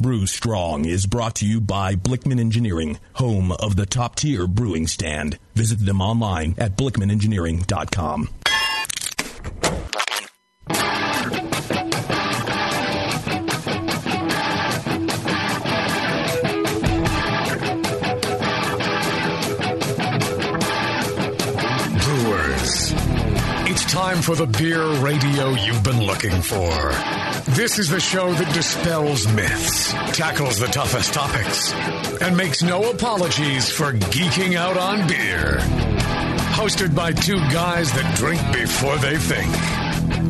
Brew Strong is brought to you by Blickman Engineering, home of the top tier brewing stand. Visit them online at blickmanengineering.com. Brewers. It's time for the beer radio you've been looking for. This is the show that dispels myths, tackles the toughest topics, and makes no apologies for geeking out on beer. Hosted by two guys that drink before they think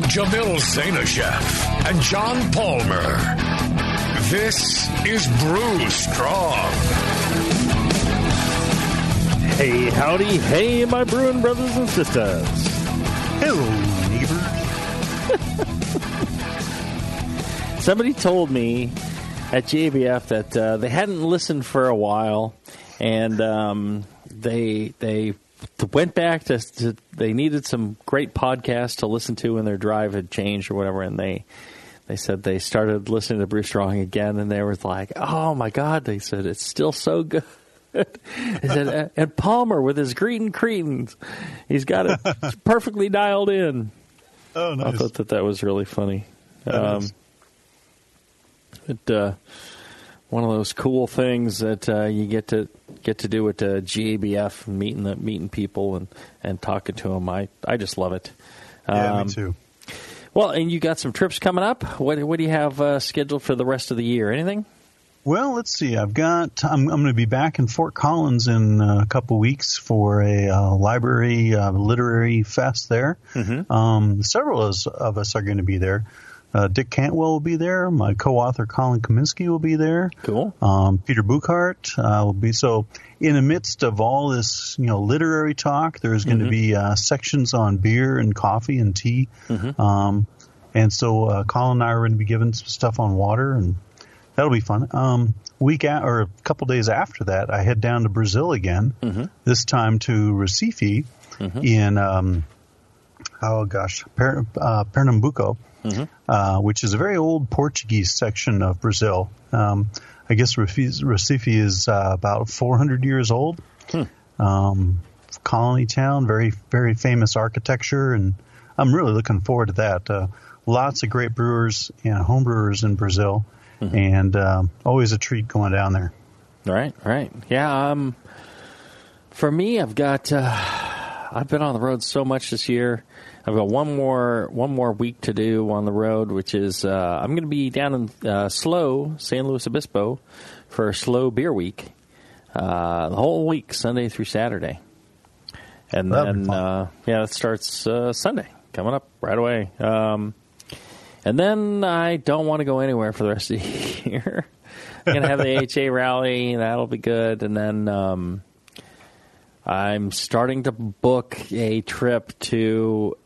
Jamil Zainasheff and John Palmer. This is Brew Strong. Hey, howdy, hey, my brewing brothers and sisters. Hello, neighbor. Somebody told me at GABF that uh, they hadn't listened for a while, and um, they they went back to, to they needed some great podcasts to listen to when their drive had changed or whatever, and they they said they started listening to Brew Strong again, and they were like, "Oh my God!" They said it's still so good. He said, and Palmer with his Cretan Cretans, he's got it perfectly dialed in. Oh, nice. I thought that that was really funny. Um. It, uh, one of those cool things that uh, you get to get to do at uh, GABF, meeting the meeting people and, and talking to them. I I just love it. yeah, Um, me too. Well, and you got some trips coming up. What what do you have uh, scheduled for the rest of the year? Anything? Well, let's see. I've got. I'm, I'm going to be back in Fort Collins in a couple weeks for a uh, library uh, literary fest there. Mm-hmm. Um, several of us, of us are going to be there. Uh, Dick Cantwell will be there. My co-author Colin Kaminski will be there. Cool. Um, Peter Bouckaert uh, will be so. In the midst of all this, you know, literary talk, there's going to be uh, sections on beer and coffee and tea. Um, and so uh, Colin and I are going to be giving some stuff on water, and that'll be fun. Um, week a- or a couple days after that, I head down to Brazil again. This time to Recife in um, oh gosh, per, uh, Pernambuco, uh, which is a very old Portuguese section of Brazil. Um, I guess Recife, is uh, about 400 years old. Um, colony town, very very famous architecture, and I'm really looking forward to that. Uh, lots of great brewers and home brewers in Brazil, and um, always a treat going down there. Right, right. Yeah, um for me I've got uh I've been on the road so much this year. I've got one more one more week to do on the road, which is uh I'm going to be down in uh Slow, San Luis Obispo for Slow Beer Week. Uh the whole week, Sunday through Saturday. And That'll then uh yeah, it starts uh Sunday coming up right away. Um and then I don't want to go anywhere for the rest of the year. I'm gonna have the HA rally. That'll be good. And then um, I'm starting to book a trip to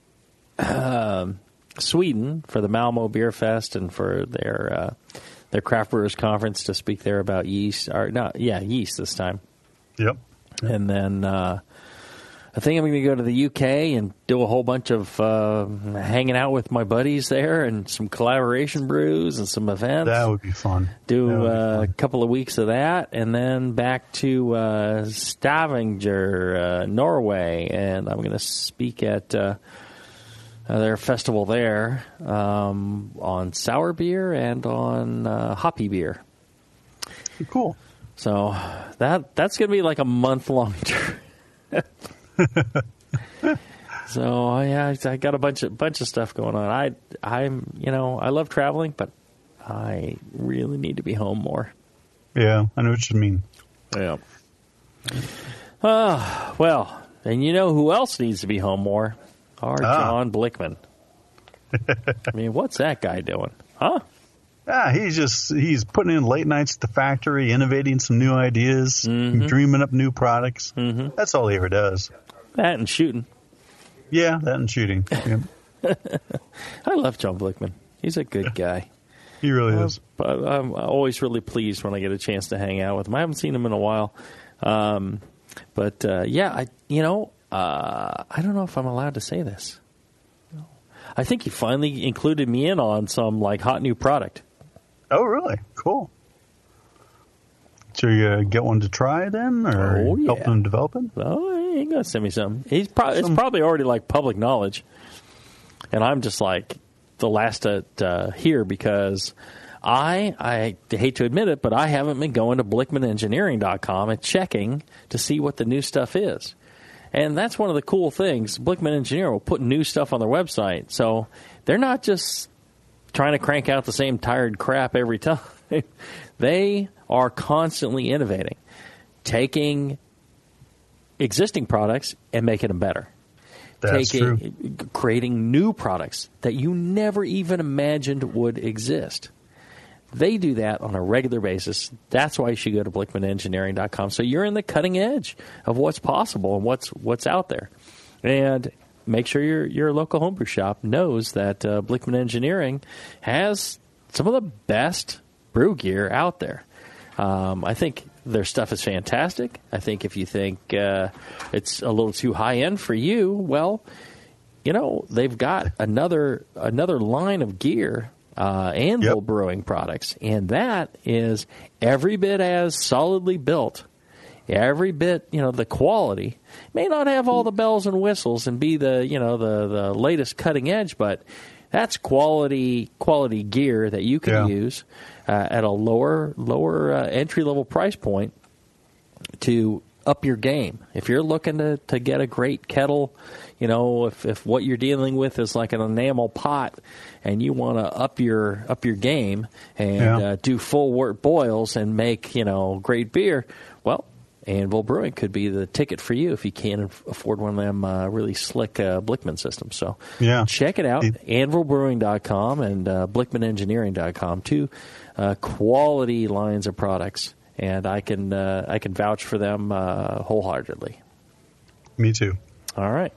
um Sweden for the Malmo Beer Fest and for their uh, their craft brewers conference to speak there about yeast. Or not, yeah, yeast this time. Yep. And then uh, I think I'm going to go to the UK and do a whole bunch of uh, hanging out with my buddies there and some collaboration brews and some events That would be fun. Do be uh, a couple of weeks of that, and then back to uh, Stavanger, uh, Norway, and I'm going to speak at uh, their festival there um, on sour beer and on uh, hoppy beer. cool. So that that's going to be like a month long trip. so yeah, I- I got a bunch of bunch of stuff going on. I I'm you know I love traveling, but I really need to be home more. Yeah, I know what you mean. Yeah. Uh, well, and you know who else needs to be home more? Our Ah. John Blickman. I mean, what's that guy doing? Huh? Ah, he's just he's putting in late nights at the factory, innovating some new ideas, dreaming up new products. Mm-hmm. That's all he ever does. That and shooting. Yeah, that and shooting. I love John Blickman. He's a good guy. He really is. But I'm always really pleased when I get a chance to hang out with him. I haven't seen him in a while. Um, but uh, yeah, I you know uh, I don't know if I'm allowed to say this. I think he finally included me in on some like hot new product. Oh, really? Cool. So you uh, get one to try then, or Oh, help yeah. them develop it? Oh, he's gonna send me some. He's probably it's probably already like public knowledge, and I'm just like the last to uh, hear because I I hate to admit it, but I haven't been going to BlickmanEngineering.com and checking to see what the new stuff is, and that's one of the cool things. Blickman Engineer will put new stuff on their website, so they're not just trying to crank out the same tired crap every time. they are constantly innovating, taking existing products and making them better. That's taking, creating new products that you never even imagined would exist. They do that on a regular basis. That's why you should go to BlickmanEngineering.com. So you're in the cutting edge of what's possible and what's what's out there. And make sure your your local homebrew shop knows that uh, Blickman Engineering has some of the best brew gear out there. Um, I think their stuff is fantastic. I think if you think uh, it's a little too high end for you, well, you know they've got another another line of gear, uh, Anvil Yep. Brewing products, and that is every bit as solidly built. Every bit, you know, the quality may not have all the bells and whistles and be the, you know, the the latest cutting edge, but that's quality quality gear that you can Yeah. use uh, at a lower lower uh, entry level price point to up your game. If you're looking to, to get a great kettle, you know, if, if what you're dealing with is like an enamel pot and you want to up your up your game and Yeah. uh, do full wort boils and make, you know, great beer, well, Anvil Brewing could be the ticket for you if you can't afford one of them uh, really slick uh, Blickman systems. So Yeah. check it out, It- anvilbrewing.com and uh, blickmanengineering.com. Two uh, quality lines of products, and I can uh, I can vouch for them uh, wholeheartedly. Me too. All right,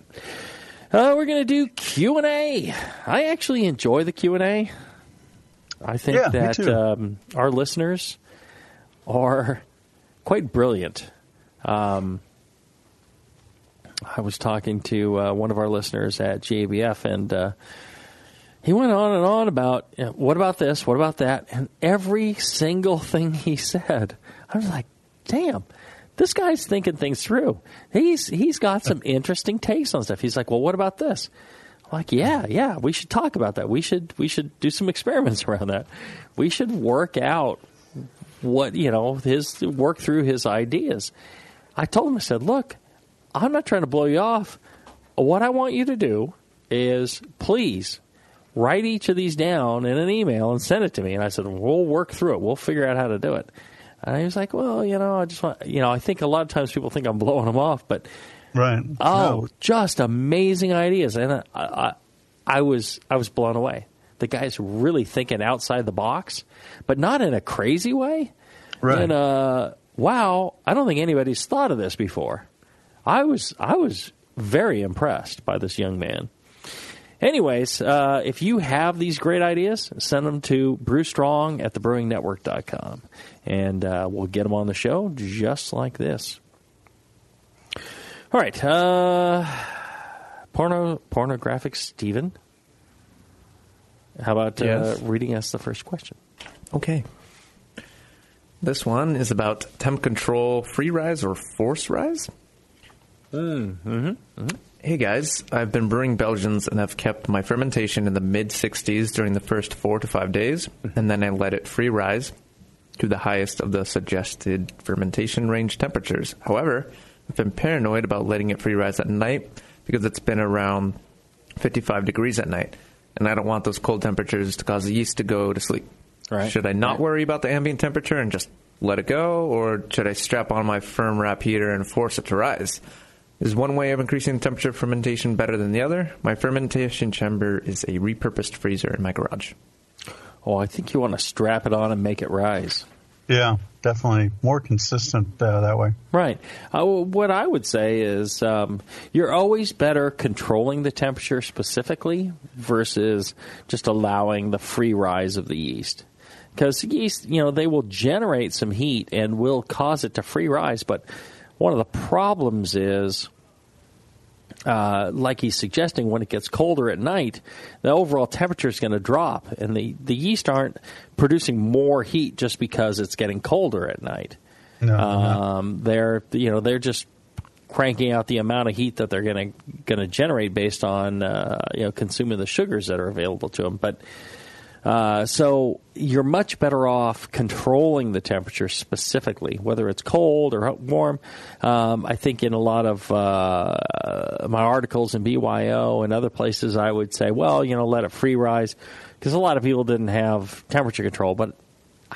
uh, we're gonna do Q and A. I actually enjoy the Q and A. I think Yeah, that um, our listeners are quite brilliant. Um, I was talking to uh, one of our listeners at GABF, and uh, he went on and on about you know, what about this, what about that, and every single thing he said, I was like, "Damn, this guy's thinking things through. He's he's got some interesting takes on stuff." He's like, "Well, what about this?" I'm like, "Yeah, yeah, we should talk about that. We should we should do some experiments around that. We should work out what you know his work through his ideas." I told him, I said, "Look." I'm not trying to blow you off. What I want you to do is please write each of these down in an email and send it to me. And I said, we'll work through it. We'll figure out how to do it. And he was like, well, you know, I just want, you know, I think a lot of times people think I'm blowing them off, but Right. oh, No. just amazing ideas. And I, I, I was, I was blown away. The guy's really thinking outside the box, but not in a crazy way. Right. In a, uh, wow, I don't think anybody's thought of this before. I was I was very impressed by this young man. Anyways, uh, if you have these great ideas, send them to brewstrong at thebrewingnetwork.com and uh, we'll get them on the show just like this. All right. Uh, porno, pornographic Steven. How about Yes. uh, reading us the first question? Okay. This one is about temp control free rise or force rise. Hey guys, I've been brewing Belgians and I've kept my fermentation in the mid 60s during the first four to five days, and then I let it free rise to the highest of the suggested fermentation range temperatures. However, I've been paranoid about letting it free rise at night because it's been around 55 degrees at night, and I don't want those cold temperatures to cause the yeast to go to sleep. Right. Should I not Right. worry about the ambient temperature and just let it go, or should I strap on my FermWrap heater and force it to rise? Is one way of increasing the temperature of fermentation better than the other? My fermentation chamber is a repurposed freezer in my garage. Oh, I think you want to strap it on and make it rise. Yeah, definitely more consistent uh, that way. Right. Uh, what I would say is um, you're always better controlling the temperature specifically versus just allowing the free rise of the yeast. Because yeast, you know, they will generate some heat and will cause it to free rise. But one of the problems is, uh, like he's suggesting, when it gets colder at night, the overall temperature is going to drop, and the, the yeast aren't producing more heat just because it's getting colder at night. No, um, they're you know they're just cranking out the amount of heat that they're going to going to generate based on uh, you know consuming the sugars that are available to them. But uh, so you're much better off controlling the temperature specifically, whether it's cold or warm. Um, I think in a lot of uh, my articles in BYO and other places, I would say, well, you know, let it free rise because a lot of people didn't have temperature control, but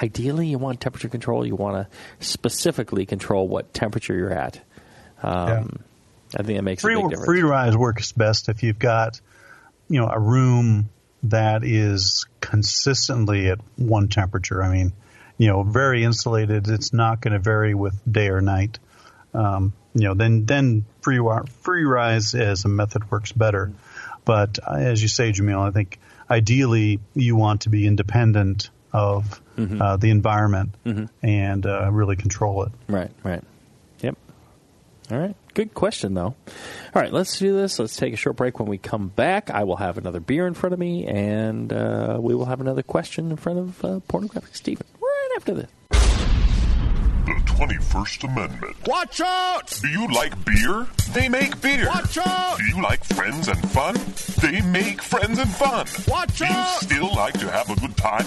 ideally you want temperature control. You want to specifically control what temperature you're at. Um, Yeah. I think that makes free, a big difference. free rise works best if you've got, you know, a room that is consistently at one temperature. I mean, you know, very insulated. It's not going to vary with day or night. Um, you know, then then free free rise as a method works better. But uh, as you say, Jamil, I think ideally you want to be independent of Mm-hmm. uh, the environment and uh, really control it. Right, right. Yep. All right. Good question, though. All right, let's do this. Let's take a short break. When we come back, I will have another beer in front of me, and uh, we will have another question in front of uh, Pornographic Stephen right after this. The 21st Amendment. Watch out! Do you like beer? They make beer. Watch out! Do you like friends and fun? They make friends and fun. Watch out! Do out! you still like to have a good time?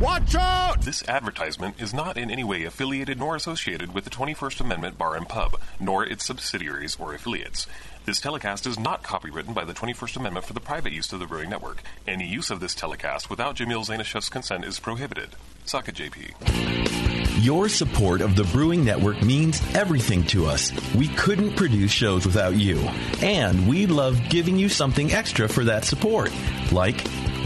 Watch out! This advertisement is not in any way affiliated nor associated with the 21st Amendment Bar and Pub, nor its subsidiaries or affiliates. This telecast is not copywritten by the 21st Amendment for the private use of the Brewing Network. Any use of this telecast without Jamil Zainasheff's consent is prohibited. Suck it, JP. Your support of the Brewing Network means everything to us. We couldn't produce shows without you. And we love giving you something extra for that support. Like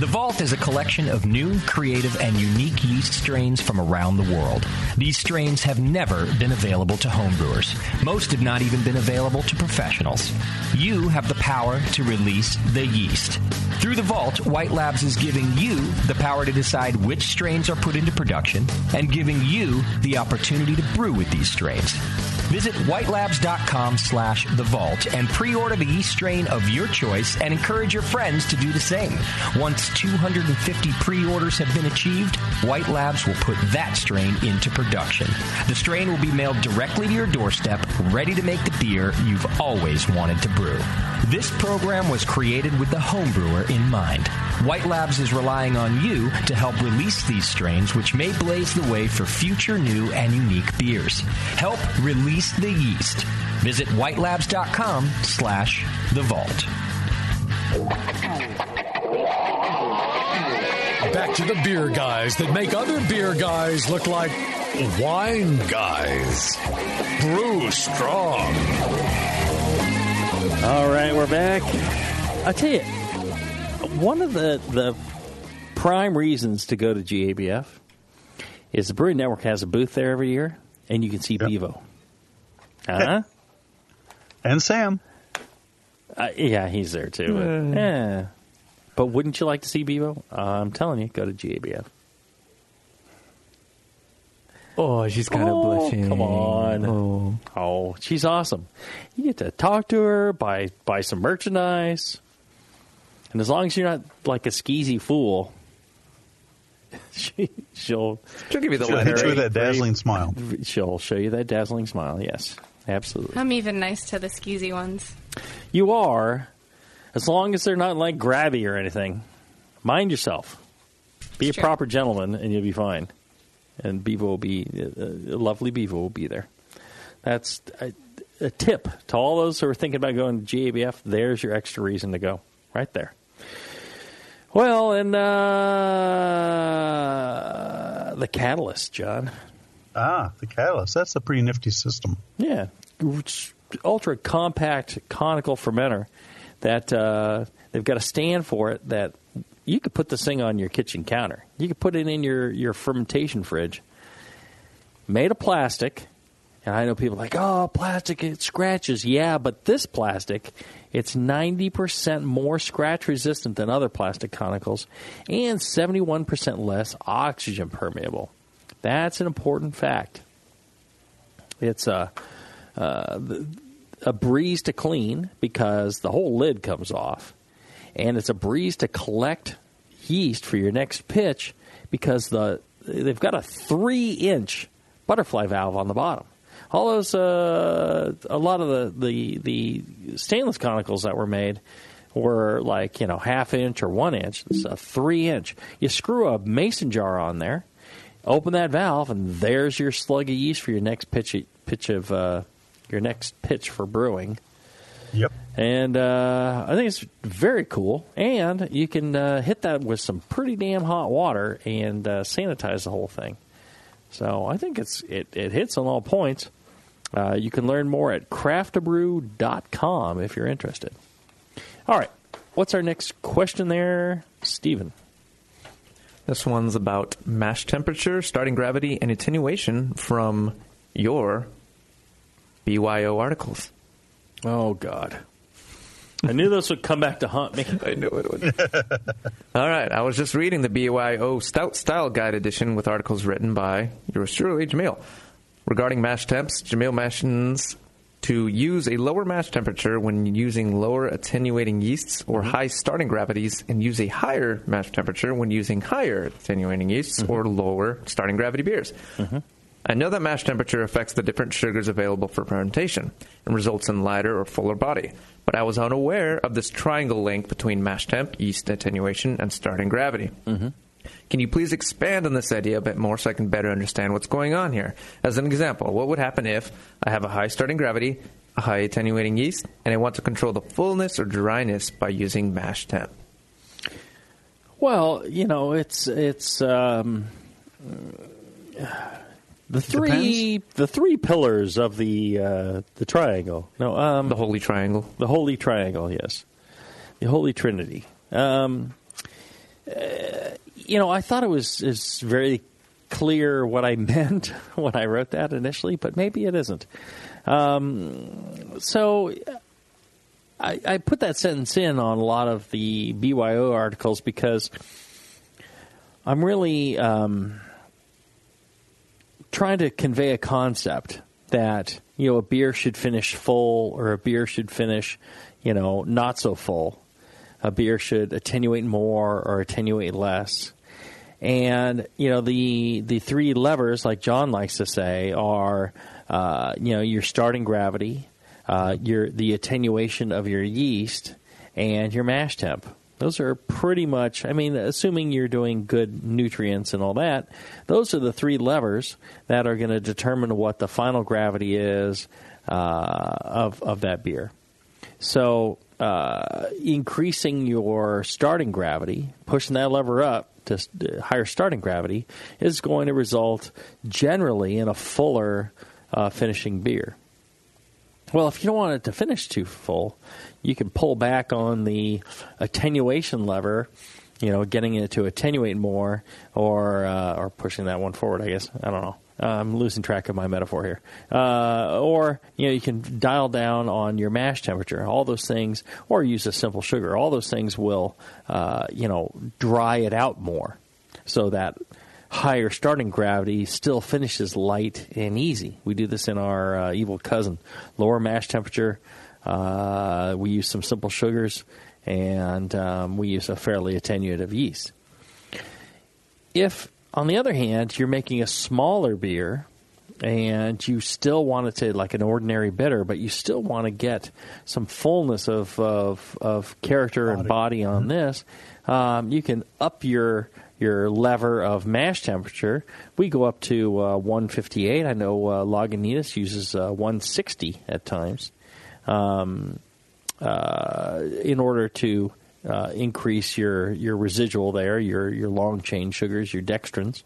The Vault is a collection of new, creative, and unique yeast strains from around the world. These strains have never been available to homebrewers. Most have not even been available to professionals. You have the power to release the yeast. Through the Vault, White Labs is giving you the power to decide which strains are put into production and giving you the opportunity to brew with these strains. Visit whitelabs.com slash the vault and pre-order the yeast strain of your choice and encourage your friends to do the same. Once 250 pre-orders have been achieved, White Labs will put that strain into production. The strain will be mailed directly to your doorstep, ready to make the beer you've always wanted to brew. This program was created with the homebrewer in mind. White Labs is relying on you to help release these strains, which may blaze the way for future new and unique beers. Help release the yeast. Visit whitelabs.com slash the vault. Back to the beer guys that make other beer guys look like wine guys. Brew strong. All right, we're back. I tell you, one of the the prime reasons to go to GABF is the Brewing Network has a booth there every year, and you can see Bevo. Huh? And Sam. Uh, yeah, he's there too. but- yeah. But wouldn't you like to see Bevo? Uh, I'm telling you, go to GABF. Oh, she's kind of Oh, blushing. come on. Oh. Oh, she's awesome. You get to talk to her, buy buy some merchandise. And as long as you're not like a skeezy fool, she, she'll She'll give you the She'll letter. hit you with that very- dazzling smile. she'll show you that dazzling smile. Yes, absolutely. I'm even nice to the skeezy ones. You are, as long as they're not like grabby or anything. Mind yourself. Be a Sure. proper gentleman, and you'll be fine. And Bevo will be uh, lovely Bevo will be there. That's a, a tip to all those who are thinking about going to GABF. There's your extra reason to go, right there. Well, and uh, the catalyst, John. Ah, the catalyst. That's a pretty nifty system. Yeah, ultra compact conical fermenter that uh, they've got a stand for it that you could put this thing on your kitchen counter. You could put it in your, your fermentation fridge. Made of plastic. And I know people like, oh, plastic, it scratches. Yeah, but this plastic, it's 90% more scratch resistant than other plastic conicals and 71% less oxygen permeable. That's an important fact. It's a, uh, the- a breeze to clean because the whole lid comes off. And it's a breeze to collect yeast for your next pitch because the they've got a three inch butterfly valve on the bottom. All those, uh, a lot of the, the, the stainless conicals that were made were like, you know, half inch or one inch. It's a three inch. You screw a mason jar on there, open that valve, and there's your slug of yeast for your next pitch, pitch of, uh, your next pitch for brewing. Yep. And uh, I think it's very cool. And you can uh, hit that with some pretty damn hot water and uh, sanitize the whole thing. So I think it's it, it hits on all points. Uh, you can learn more at craftabrew.com if you're interested. All right. What's our next question there, Stephen? This one's about mash temperature, starting gravity, and attenuation from your BYO articles. Oh, God. I knew this would come back to haunt me. I knew it would. All right, I was just reading the BYO Stout Style Guide edition with articles written by yours truly, Jamil. Regarding mash temps, Jamil mentions to use a lower mash temperature when using lower attenuating yeasts or mm-hmm. high starting gravities, and use a higher mash temperature when using higher attenuating yeasts mm-hmm. or lower starting gravity beers. Mm-hmm. I know that mash temperature affects the different sugars available for fermentation and results in lighter or fuller body, but I was unaware of this triangle link between mash temp, yeast attenuation, and starting gravity. Mm-hmm. Can you please expand on this idea a bit more so I can better understand what's going on here? As an example, what would happen if I have a high starting gravity, a high attenuating yeast, and I want to control the fullness or dryness by using mash temp? Well, you know, it's it's um, the three the three pillars of the uh, the triangle. No, um, The holy triangle. the holy triangle. Yes, the holy trinity. Um, uh, you know, I thought it was is very clear what I meant when I wrote that initially, but maybe it isn't. Um, so I, I put that sentence in on a lot of the BYO articles because I'm really um, trying to convey a concept that you know a beer should finish full or a beer should finish you know not so full. A beer should attenuate more or attenuate less. And you know the the three levers, like John likes to say, are uh, you know your starting gravity, uh, your the attenuation of your yeast, and your mash temp. Those are pretty much. I mean, assuming you're doing good nutrients and all that, those are the three levers that are going to determine what the final gravity is uh, of of that beer. So, uh, increasing your starting gravity, pushing that lever up to uh, higher starting gravity, is going to result generally in a fuller uh, finishing beer. Well, if you don't want it to finish too full, you can pull back on the attenuation lever. You know, getting it to attenuate more, or uh, or pushing that one forward. I guess I don't know. I'm losing track of my metaphor here. Uh, or you know, you can dial down on your mash temperature. All those things, or use a simple sugar. All those things will, uh, you know, dry it out more, so that higher starting gravity still finishes light and easy. We do this in our uh, evil cousin. Lower mash temperature. Uh, we use some simple sugars, and um, we use a fairly attenuative yeast. If, on the other hand, you're making a smaller beer and you still want it to like an ordinary bitter, but you still want to get some fullness of of, of character body. and body on mm-hmm. this, um, you can up your your lever of mash temperature. We go up to uh, 158. I know uh, Lagunitas uses uh, 160 at times um, uh, in order to uh, increase your, your residual there, your, your long chain sugars, your dextrins.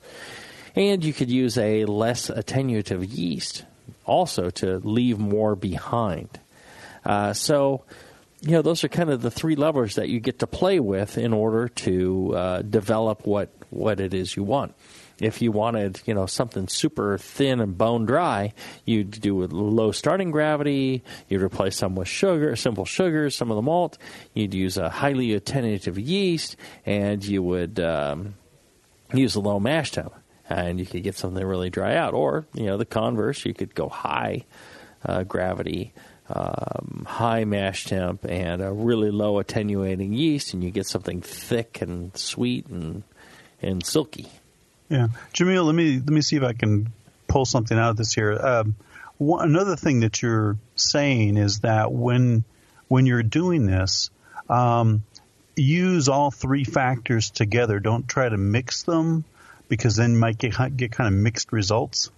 And you could use a less attenuative yeast also to leave more behind. Uh, so, you know, those are kind of the three levers that you get to play with in order to uh, develop what, what it is you want. If you wanted, you know, something super thin and bone dry, you'd do a low starting gravity. You'd replace some with sugar, simple sugars, some of the malt. You'd use a highly attenuative yeast, and you would um, use a low mash temp, and you could get something really dry out. Or, you know, the converse, you could go high uh, gravity um, high mash temp and a really low attenuating yeast, and you get something thick and sweet and and silky. Yeah, Jamil, let me let me see if I can pull something out of this here. Um, one, another thing that you're saying is that when when you're doing this, um, use all three factors together. Don't try to mix them because then you might get get kind of mixed results.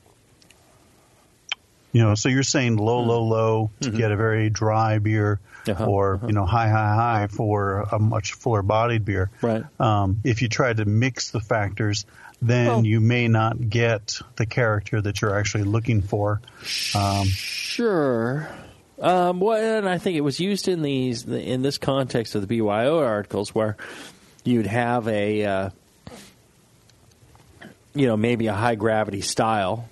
You know, so you're saying low, low, low to mm-hmm. get a very dry beer, uh-huh, or uh-huh. you know, high, high, high for a much fuller bodied beer. Right. Um, if you try to mix the factors, then well, you may not get the character that you're actually looking for. Um, sure. Um, well, and I think it was used in these in this context of the BYO articles where you'd have a uh, you know maybe a high gravity style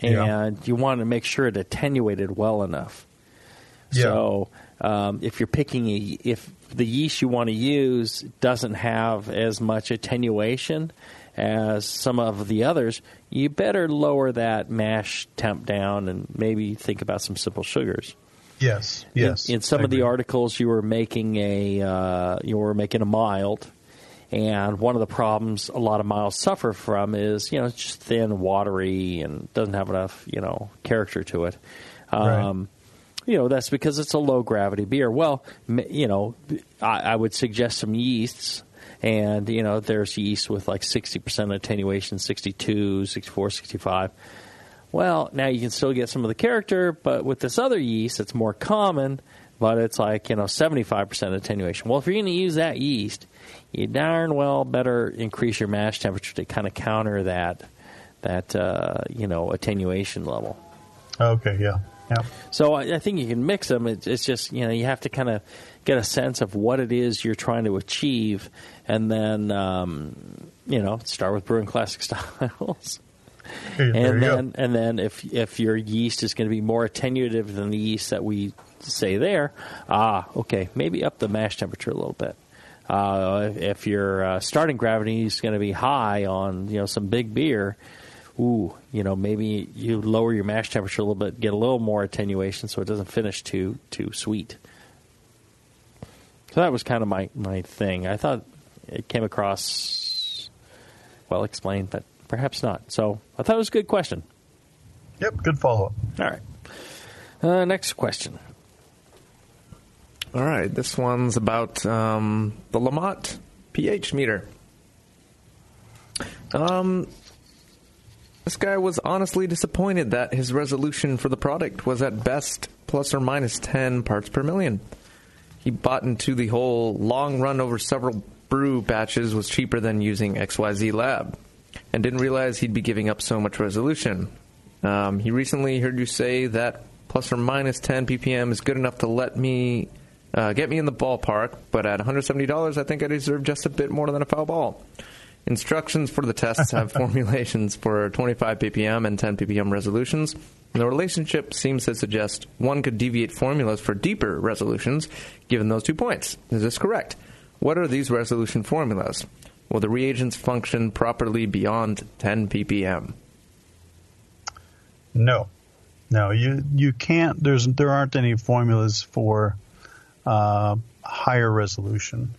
and yeah. you want to make sure it attenuated well enough. Yeah. So um, if you're picking a, if the yeast you want to use doesn't have as much attenuation as some of the others, you better lower that mash temp down and maybe think about some simple sugars. Yes, yes. In, in some I of agree. the articles, you were making a uh, you were making a mild, and one of the problems a lot of miles suffer from is, you know, it's just thin, watery, and doesn't have enough, you know, character to it. Um, right. You know, that's because it's a low gravity beer. Well, you know, I, I would suggest some yeasts and you know there's yeast with like 60% attenuation 62 64 65 well now you can still get some of the character but with this other yeast it's more common but it's like you know 75% attenuation well if you're going to use that yeast you darn well better increase your mash temperature to kind of counter that that uh, you know attenuation level. Okay, yeah, yeah. So I, I think you can mix them. It's, it's just you know you have to kind of get a sense of what it is you're trying to achieve, and then um, you know start with brewing classic styles. and then go. and then if if your yeast is going to be more attenuative than the yeast that we say there, ah, okay, maybe up the mash temperature a little bit. Uh, if your uh, starting gravity is going to be high on you know some big beer, ooh, you know maybe you lower your mash temperature a little bit, get a little more attenuation, so it doesn't finish too too sweet. So that was kind of my my thing. I thought it came across well explained, but perhaps not. So I thought it was a good question. Yep, good follow up. All right. Uh, next question. All right, this one's about um, the La Motte pH meter. Um, this guy was honestly disappointed that his resolution for the product was at best plus or minus 10 parts per million. He bought into the whole long run over several brew batches was cheaper than using XYZ Lab and didn't realize he'd be giving up so much resolution. Um, he recently heard you say that plus or minus 10 ppm is good enough to let me uh, get me in the ballpark, but at $170, I think I deserve just a bit more than a foul ball. Instructions for the tests have formulations for 25 ppm and 10 ppm resolutions. And the relationship seems to suggest one could deviate formulas for deeper resolutions given those two points. Is this correct? What are these resolution formulas? Will the reagents function properly beyond 10 ppm? No, no, you you can't. There's there aren't any formulas for uh, higher resolution.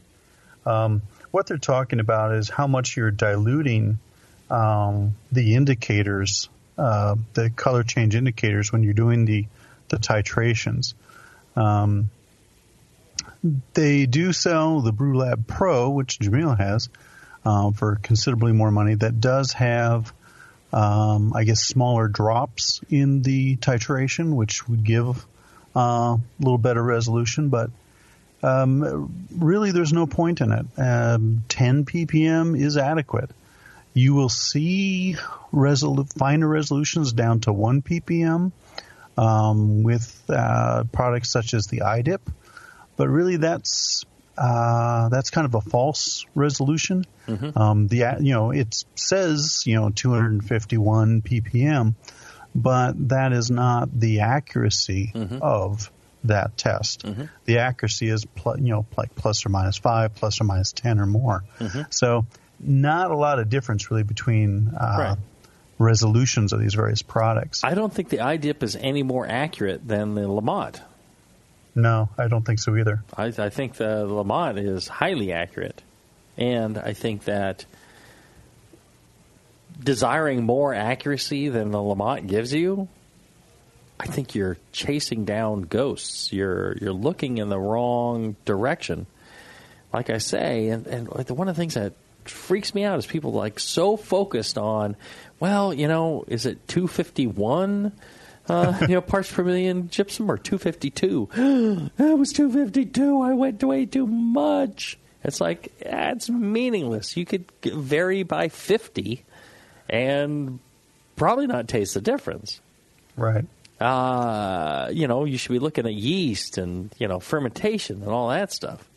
Um, what they're talking about is how much you're diluting um, the indicators, uh, the color change indicators when you're doing the the titrations. Um, they do sell the BrewLab Pro, which Jamil has, um, for considerably more money. That does have, um, I guess, smaller drops in the titration, which would give uh, a little better resolution. But um, really, there's no point in it. Um, 10 ppm is adequate. You will see resol- finer resolutions down to 1 ppm um, with uh, products such as the iDip, but really that's uh, that's kind of a false resolution. Mm-hmm. Um, the you know it says you know 251 ppm, but that is not the accuracy Mm-hmm. of that test. The accuracy is pl- you know like plus or minus five, plus or minus 10 or more. Mm-hmm. So not a lot of difference really between uh, Right. resolutions of these various products. I don't think the iDip is any more accurate than the LaMotte. No, I don't think so either. I, I think the LaMotte is highly accurate, and I think that desiring more accuracy than the LaMotte gives you, I think you're chasing down ghosts. You're you're looking in the wrong direction. Like I say, and, and one of the things that freaks me out is people like so focused on, well, you know, is it 251? uh, you know, parts per million gypsum or 252. that was 252. I went way too much. It's like, that's meaningless. You could vary by 50 and probably not taste the difference. Right. Uh, you know, you should be looking at yeast and, you know, fermentation and all that stuff.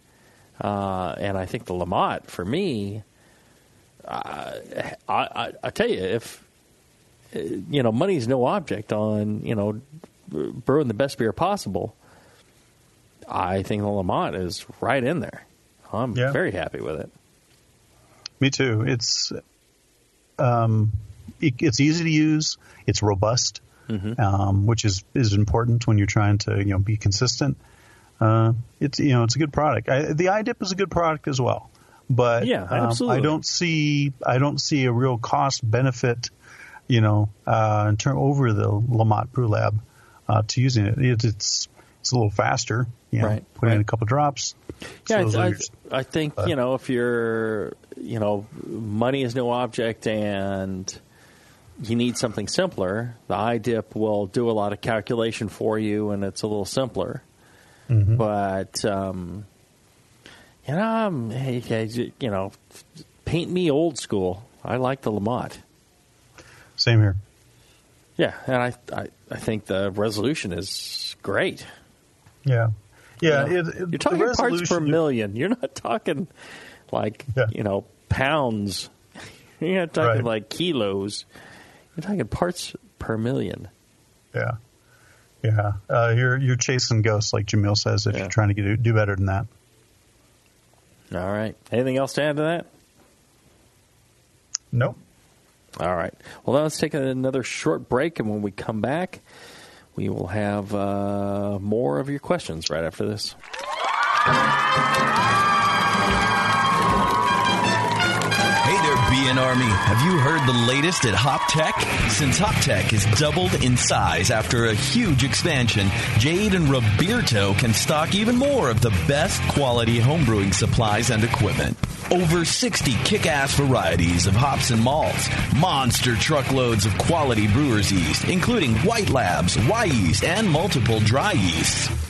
Uh, and I think the Lamotte, for me, uh, I, I, I tell you, if uh, you know, money's no object on you know brewing the best beer possible. I think the Lamotte is right in there. I'm Yeah. very happy with it. Me too. It's um, it, it's easy to use. It's robust, Mm-hmm. um, which is is important when you're trying to you know be consistent. Uh, it's you know it's a good product. I, the iDip is a good product as well, but Yeah, um, absolutely. I don't see I don't see a real cost benefit, you know, uh, in turn over the LaMotte Brew Lab uh, to using it. it. It's it's a little faster. You know, Right, put in a couple drops. Yeah, slows I, your- I think you know if you're you know money is no object and you need something simpler, the iDip will do a lot of calculation for you, and it's a little simpler. Mm-hmm. But um, you know, um, hey, hey, you know, paint me old school. I like the LaMotte. Same here. Yeah, and I, I, I think the resolution is great. Yeah. Yeah, You know, it, it, you're the talking parts per million. You're not talking like Yeah. you know pounds. You're not talking Right. like kilos. You're talking parts per million. Yeah, yeah. Uh, you're you're chasing ghosts, like Jamil says, if Yeah. you're trying to get, do better than that. All right. Anything else to add to that? Nope. All right. Well, then let's take another short break, and when we come back, we will have uh, more of your questions right after this. Army. Have you heard the latest at Hop Tech? Since Hop Tech has doubled in size after a huge expansion, Jade and Roberto can stock even more of the best quality homebrewing supplies and equipment. Over 60 kick-ass varieties of hops and malts, monster truckloads of quality brewer's yeast, including White Labs, Y yeast, and multiple dry yeasts.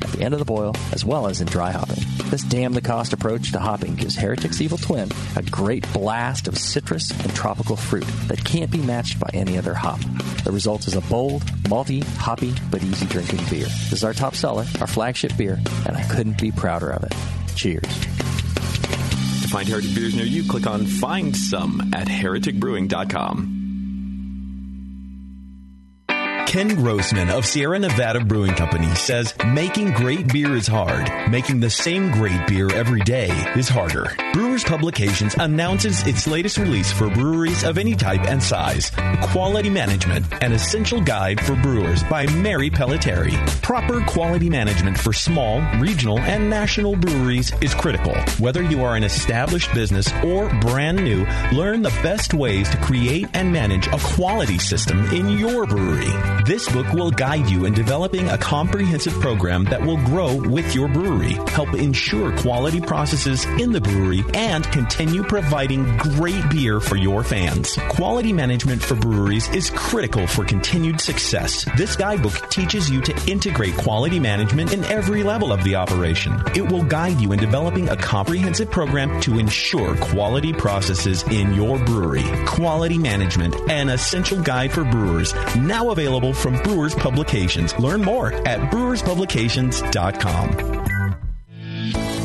the end of the boil, as well as in dry hopping. This damn the cost approach to hopping gives Heretic's Evil Twin a great blast of citrus and tropical fruit that can't be matched by any other hop. The result is a bold, malty, hoppy, but easy drinking beer. This is our top seller, our flagship beer, and I couldn't be prouder of it. Cheers. To find Heretic beers near you, click on Find Some at hereticbrewing.com. Ken Grossman of Sierra Nevada Brewing Company says making great beer is hard. Making the same great beer every day is harder. Brewers Publications announces its latest release for breweries of any type and size. Quality Management, an essential guide for brewers by Mary Pellettieri. Proper quality management for small, regional, and national breweries is critical. Whether you are an established business or brand new, learn the best ways to create and manage a quality system in your brewery. This book will guide you in developing a comprehensive program that will grow with your brewery, help ensure quality processes in the brewery, and continue providing great beer for your fans. Quality management for breweries is critical for continued success. This guidebook teaches you to integrate quality management in every level of the operation. It will guide you in developing a comprehensive program to ensure quality processes in your brewery. Quality management, an essential guide for brewers, now available from Brewers Publications. Learn more at brewerspublications.com.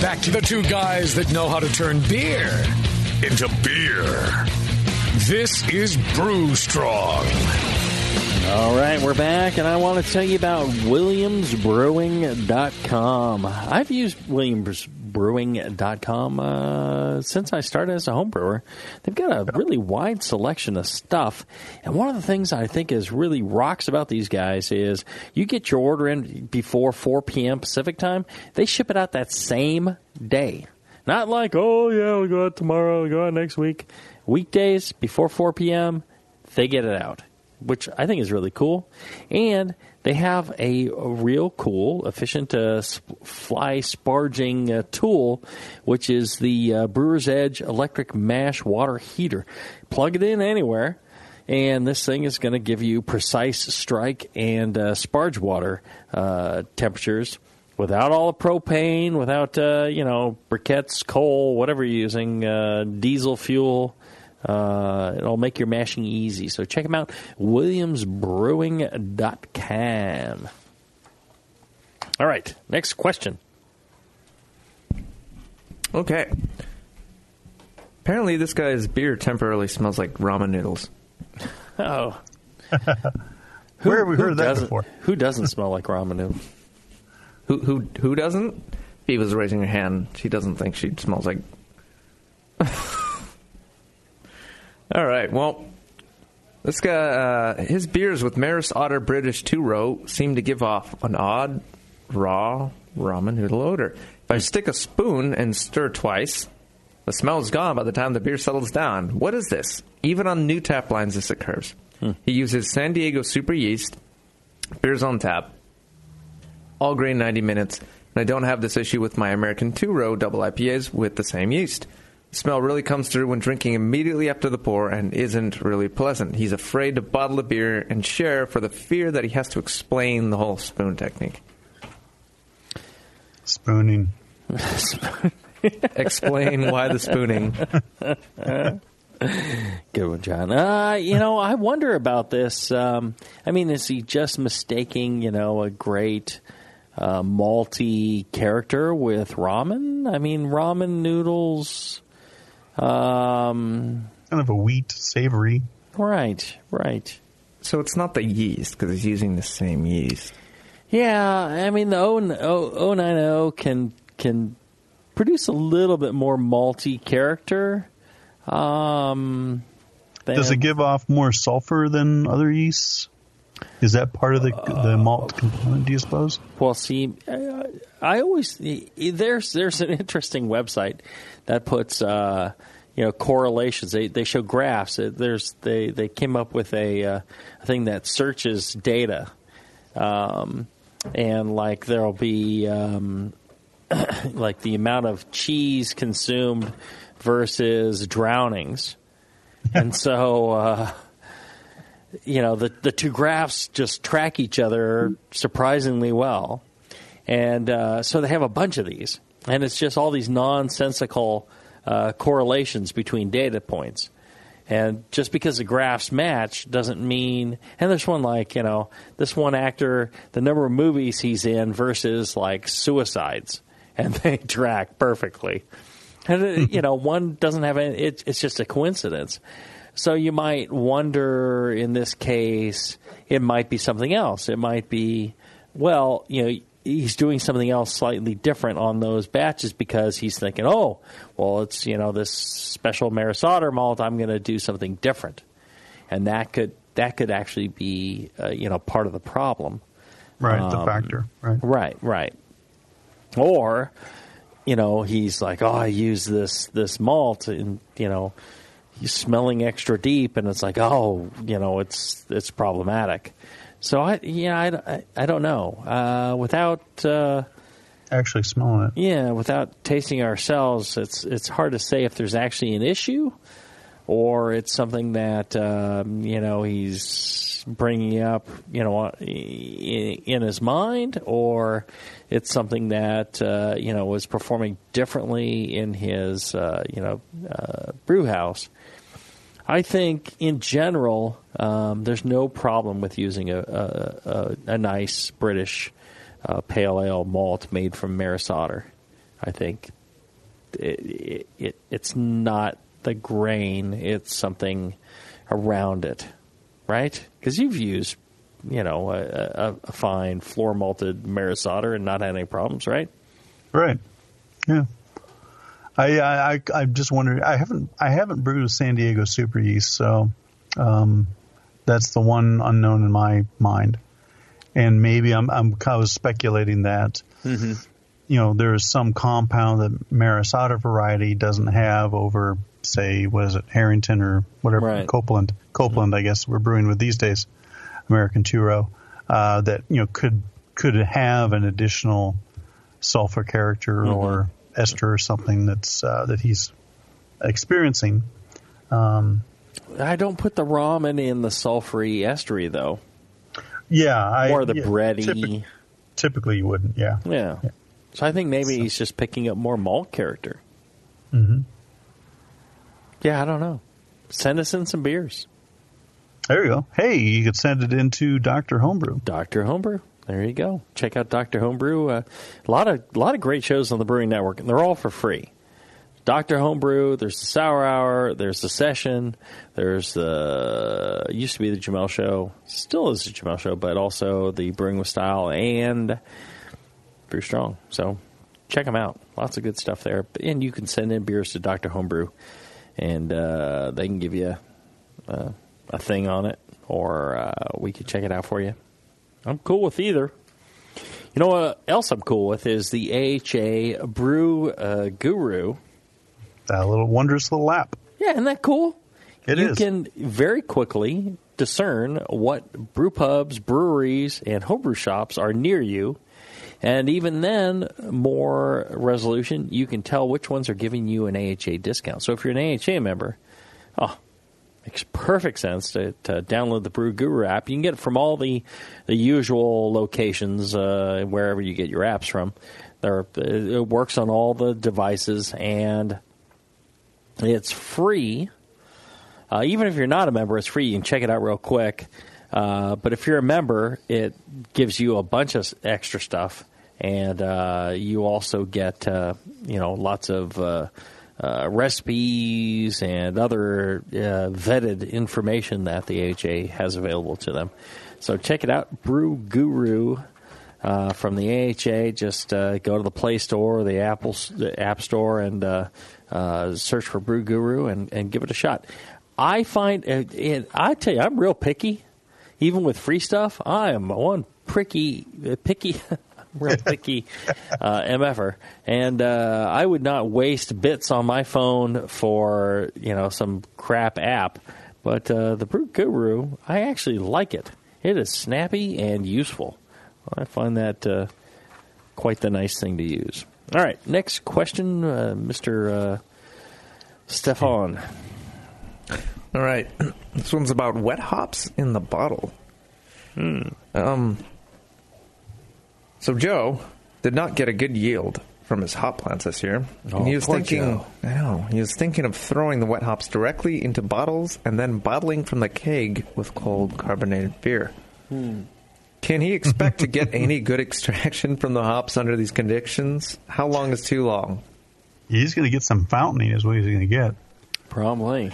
Back to the two guys that know how to turn beer into beer. This is Brew Strong. All right, we're back, and I want to tell you about WilliamsBrewing.com. I've used WilliamsBrewing.com uh, since I started as a home brewer. They've got a really wide selection of stuff, and one of the things I think is really rocks about these guys is you get your order in before 4 p.m. Pacific time, they ship it out that same day. Not like, oh, yeah, we'll go out tomorrow, we'll go out next week. Weekdays before 4 p.m., they get it out which I think is really cool. And they have a, a real cool, efficient uh, fly sparging uh, tool, which is the uh, Brewer's Edge electric mash water heater. Plug it in anywhere. And this thing is going to give you precise strike and uh, sparge water uh, temperatures without all the propane, without, uh, you know, briquettes, coal, whatever you're using, diesel fuel. Uh, it'll make your mashing easy. So check them out, williamsbrewing.com. All right, next question. Okay. Apparently, this guy's beer temporarily smells like ramen noodles. Oh. Where have we heard that before? Who doesn't smell like ramen noodles? Who who who doesn't? He was raising her hand. She doesn't think she smells like. All right. Well, this guy, uh, his beers with Maris Otter British Two Row seem to give off an odd, raw ramen noodle odor. If I stick a spoon and stir twice, the smell is gone by the time the beer settles down. What is this? Even on new tap lines, this occurs. He uses San Diego super yeast. Beers on tap. All grain 90 minutes. And I don't have this issue with my American two row double IPAs with the same yeast. Smell really comes through when drinking immediately after the pour and isn't really pleasant. He's afraid to bottle the beer and share for the fear that he has to explain the whole spoon technique. Spooning. Explain why the spooning. Good one, John. Uh, you know, I wonder about this. Um, I mean, is he just mistaking, you know, a great uh, malty character with ramen? I mean, ramen noodles. Um, kind of a wheat, savory. Right, right. So it's not the yeast because it's using the same yeast. Yeah, I mean the O O nine O can can produce a little bit more malty character. Um, Does it give off more sulfur than other yeasts? Is that part of the the malt component? Do you suppose? Well, see, I always there's there's an interesting website that puts uh, you know correlations. They they show graphs. There's they they came up with a, uh, a thing that searches data, um, and like there'll be um, like the amount of cheese consumed versus drownings, and so. Uh, you know the the two graphs just track each other surprisingly well, and uh, so they have a bunch of these, and it's just all these nonsensical uh, correlations between data points. And just because the graphs match doesn't mean. And there's one like you know this one actor, the number of movies he's in versus like suicides, and they track perfectly. And uh, you know one doesn't have any. It, it's just a coincidence. So you might wonder in this case, it might be something else. It might be, well, you know, he's doing something else slightly different on those batches because he's thinking, oh, well, it's, you know, this special Maris Otter malt, I'm going to do something different. And that could, that could actually be, uh, you know, part of the problem. Right, um, the factor. Right. Right, right. Or, you know, he's like, oh, I use this, this malt and, you know, smelling extra deep, and it's like, oh, you know, it's it's problematic. So I, yeah, I, I, I don't know. Uh, without uh, actually smelling it, yeah, without tasting ourselves, it's it's hard to say if there's actually an issue, or it's something that um, you know he's bringing up, you know, in, in his mind, or it's something that uh, you know was performing differently in his uh, you know uh, brew house. I think in general, um, there's no problem with using a, a, a, a nice British uh, pale ale malt made from Maris Otter. I think it, it, it, it's not the grain; it's something around it, right? Because you've used, you know, a, a, fine floor malted Maris Otter and not had any problems, right? Right. Yeah. I, I I just wondering. I haven't I haven't brewed a San Diego super yeast, so um, that's the one unknown in my mind. And maybe I'm I'm kind of speculating that mm-hmm. you know there is some compound that Maris Otter variety doesn't have over say what is it Harrington or whatever right. Copeland Copeland mm-hmm. I guess we're brewing with these days American two row uh, that you know could could have an additional sulfur character mm-hmm. or ester or something that's uh, that he's experiencing. Um, I don't put the ramen in the sulfury estery though. Yeah, I, or the yeah, bready. Typically, typically, you wouldn't. Yeah. yeah. yeah. So I think maybe so. he's just picking up more malt character. Mm-hmm. Yeah, I don't know. Send us in some beers. There you go. Hey, you could send it into Doctor Homebrew. Doctor Homebrew. There you go. Check out Doctor Homebrew. Uh, a lot of a lot of great shows on the Brewing Network, and they're all for free. Doctor Homebrew. There's the Sour Hour. There's the Session. There's the used to be the Jamil Show. Still is the Jamil Show, but also the Brewing with Style and Brew Strong. So check them out. Lots of good stuff there. And you can send in beers to Doctor Homebrew, and uh, they can give you uh, a thing on it, or uh, we could check it out for you. I'm cool with either. You know what else I'm cool with is the AHA Brew uh, Guru. That little wondrous little app. Yeah, isn't that cool? It you is. can very quickly discern what brew pubs, breweries, and homebrew shops are near you. And even then, more resolution, you can tell which ones are giving you an AHA discount. So if you're an AHA member, oh, makes perfect sense to, to download the Brew Guru app. You can get it from all the, the usual locations, uh, wherever you get your apps from. There, it works on all the devices, and it's free. Uh, even if you're not a member, it's free. You can check it out real quick. Uh, but if you're a member, it gives you a bunch of extra stuff, and uh, you also get uh, you know lots of uh, recipes and other uh, vetted information that the AHA has available to them. So check it out, Brew Guru. Uh, from the AHA, just uh, go to the Play Store or the Apple the App Store and uh, uh, search for Brew Guru and, and give it a shot. I find, and I tell you, I'm real picky. Even with free stuff, I am one pricky, picky, real picky uh, MFer, and uh, I would not waste bits on my phone for you know some crap app. But uh, the Brew Guru, I actually like it. It is snappy and useful. I find that uh, quite the nice thing to use. All right, next question, uh, Mister uh, Stefan. All right. This one's about wet hops in the bottle. Hmm. Um, so Joe did not get a good yield from his hop plants this year. Oh, and he was poor thinking, Joe. I know, he was thinking of throwing the wet hops directly into bottles and then bottling from the keg with cold carbonated beer. Hmm. Can he expect to get any good extraction from the hops under these conditions? How long is too long? He's going to get some fountaining, is what he's going to get. Probably.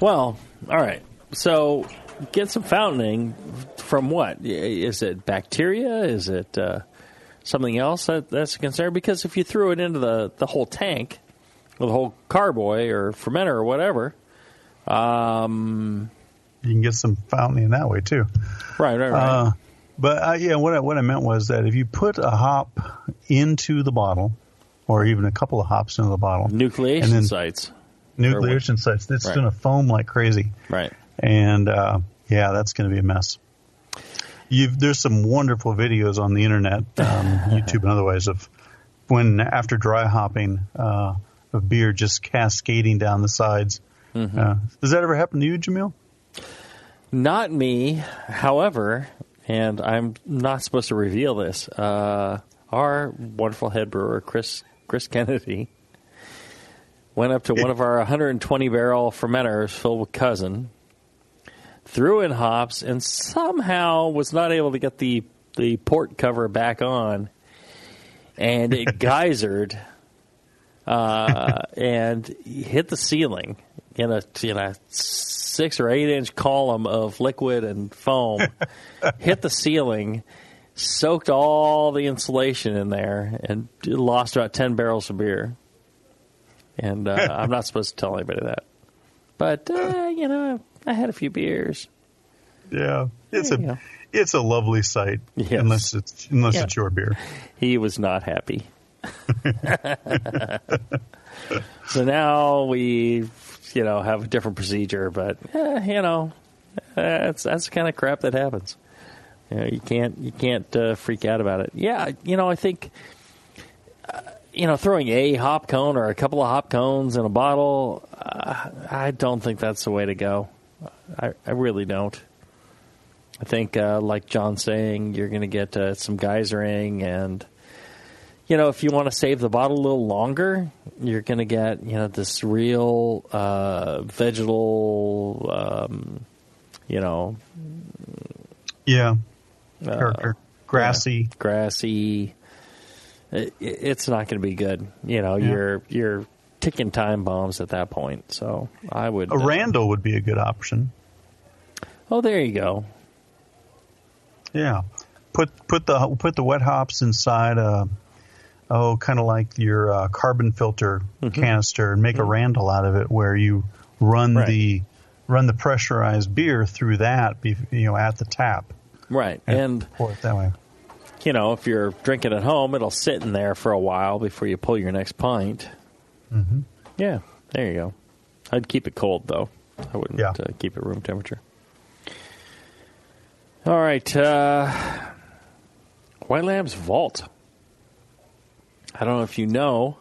Well, all right. So get some fountaining from what? Is it bacteria? Is it uh, something else that, that's a concern? Because if you threw it into the, the whole tank, or the whole carboy or fermenter or whatever, um, You can get some fountaining that way too. right, right, right. Uh, but uh, yeah, what I, what I meant was that if you put a hop into the bottle, or even a couple of hops into the bottle, Nucleation sites. nucleation sites, it's Right. going to foam like crazy. Right. And uh, yeah, that's going to be a mess. You've, there's some wonderful videos on the internet, um, YouTube and otherwise, of when after dry hopping, uh, of beer just cascading down the sides. Mm-hmm. Uh, does that ever happen to you, Jamil? Not me, however, and I'm not supposed to reveal this. Uh, our wonderful head brewer, Chris Chris Kennedy, went up to one of our 120 barrel fermenters filled with cousin, threw in hops, and somehow was not able to get the the port cover back on, and it geysered uh, and hit the ceiling in a in a six or eight inch column of liquid and foam. hit the ceiling, soaked all the insulation in there, and lost about ten barrels of beer. And uh, I'm not supposed to tell anybody that, but uh, you know, I had a few beers. Yeah, it's a go. it's a lovely sight, Yes. unless it's unless Yeah. it's your beer. He was not happy. so now we, you know, have a different procedure, but eh, you know, that's that's the kind of crap that happens. You, know, you can't you can't uh, freak out about it. Yeah, you know, I think. uh, You know, throwing a hop cone or a couple of hop cones in a bottle, uh, I don't think that's the way to go. I, I really don't. I think, uh, like John's saying, you're going to get uh, some geysering, and you know, if you want to save the bottle a little longer, you're going to get you know this real uh, vegetal, um, you know, Yeah, uh, Character. grassy. yeah, grassy. It, it's not going to be good. You know, Yeah. you're you're ticking time bombs at that point. So I would. A Randall would be a good option. oh, there you go. Yeah, put put the put the wet hops inside a oh kind of like your uh, carbon filter Mm-hmm. canister and make a Randall out of it where you run Right. the run the pressurized beer through that be, you know at the tap Right, and pour it that way. you know, if you're drinking at home, it'll sit in there for a while before you pull your next pint. Hmm Yeah, there you go. I'd keep it cold though. I wouldn't Yeah. uh, keep it room temperature. All right. Uh, White Labs Vault. I don't know if you know,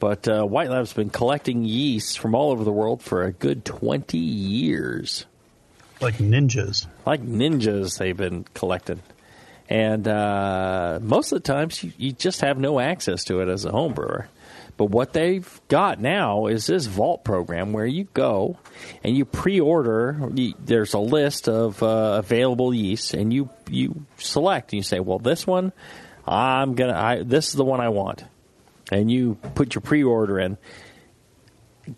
but uh, White Lab's been collecting yeast from all over the world for a good 20 years. Like ninjas. Like ninjas, they've been collecting. And uh, most of the times, you, you just have no access to it as a home brewer. But what they've got now is this vault program where you go and you pre-order. There's a list of uh, available yeasts, and you you select. And you say, "Well, this one, I'm gonna. I, this is the one I want," and you put your pre-order in.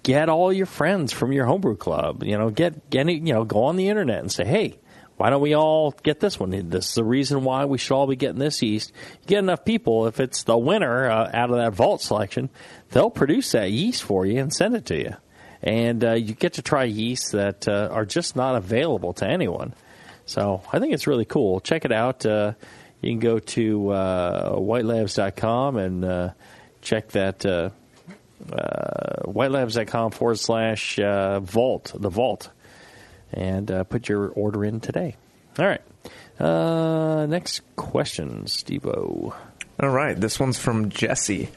Get all your friends from your homebrew club. You know, get get you know, go on the internet and say, "Hey, why don't we all get this one? This is the reason why we should all be getting this yeast. You get enough people, if it's the winner uh, out of that vault selection, they'll produce that yeast for you and send it to you. And uh, you get to try yeasts that uh, are just not available to anyone. So I think it's really cool. Check it out. Uh, you can go to uh, whitelabs.com and uh, check that uh, whitelabs.com forward slash vault, the vault and uh, put your order in today. All right. Uh, next question, Stevo. All right. This one's from Jesse.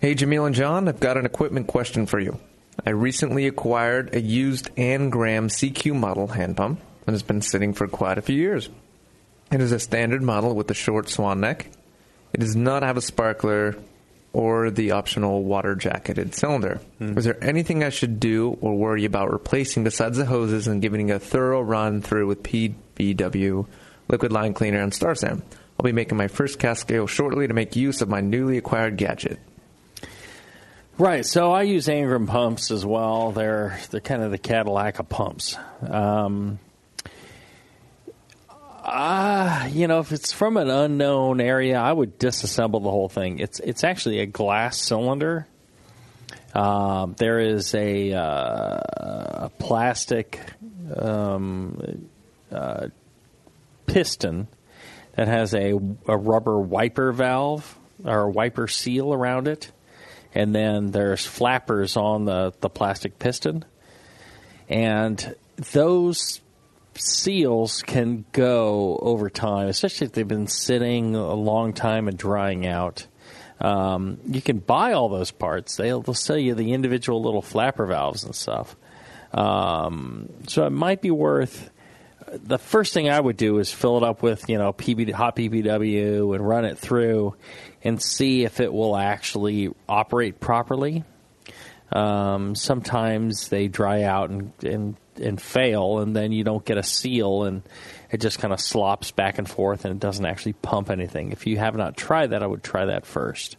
Hey, Jamil and John, I've got an equipment question for you. I recently acquired a used Angram CQ model hand pump and has been sitting for quite a few years. It is a standard model with a short swan neck. It does not have a sparkler or the optional water jacketed cylinder. Is there anything I should do or worry about replacing besides the hoses and giving a thorough run through with PBW, liquid line cleaner, and Star San? I'll be making my first cask ale shortly to make use of my newly acquired gadget. Right. So I use Angram pumps as well. They're they're kind of the Cadillac of pumps. Um, uh, you know, if it's from an unknown area, I would disassemble the whole thing. It's it's actually a glass cylinder. Um, there is a, uh, a plastic um, uh, piston that has a, a rubber wiper valve or wiper seal around it, and then there's flappers on the, the plastic piston, and those seals can go over time, especially if they've been sitting a long time and drying out. Um, you can buy all those parts. They'll, they'll sell you the individual little flapper valves and stuff. Um, so it might be worth. The first thing I would do is fill it up with you know PB, hot PPW and run it through, and see if it will actually operate properly. Um, sometimes they dry out and, and and fail, and then you don't get a seal, and it just kind of slops back and forth, and it doesn't actually pump anything. If you have not tried that, I would try that first.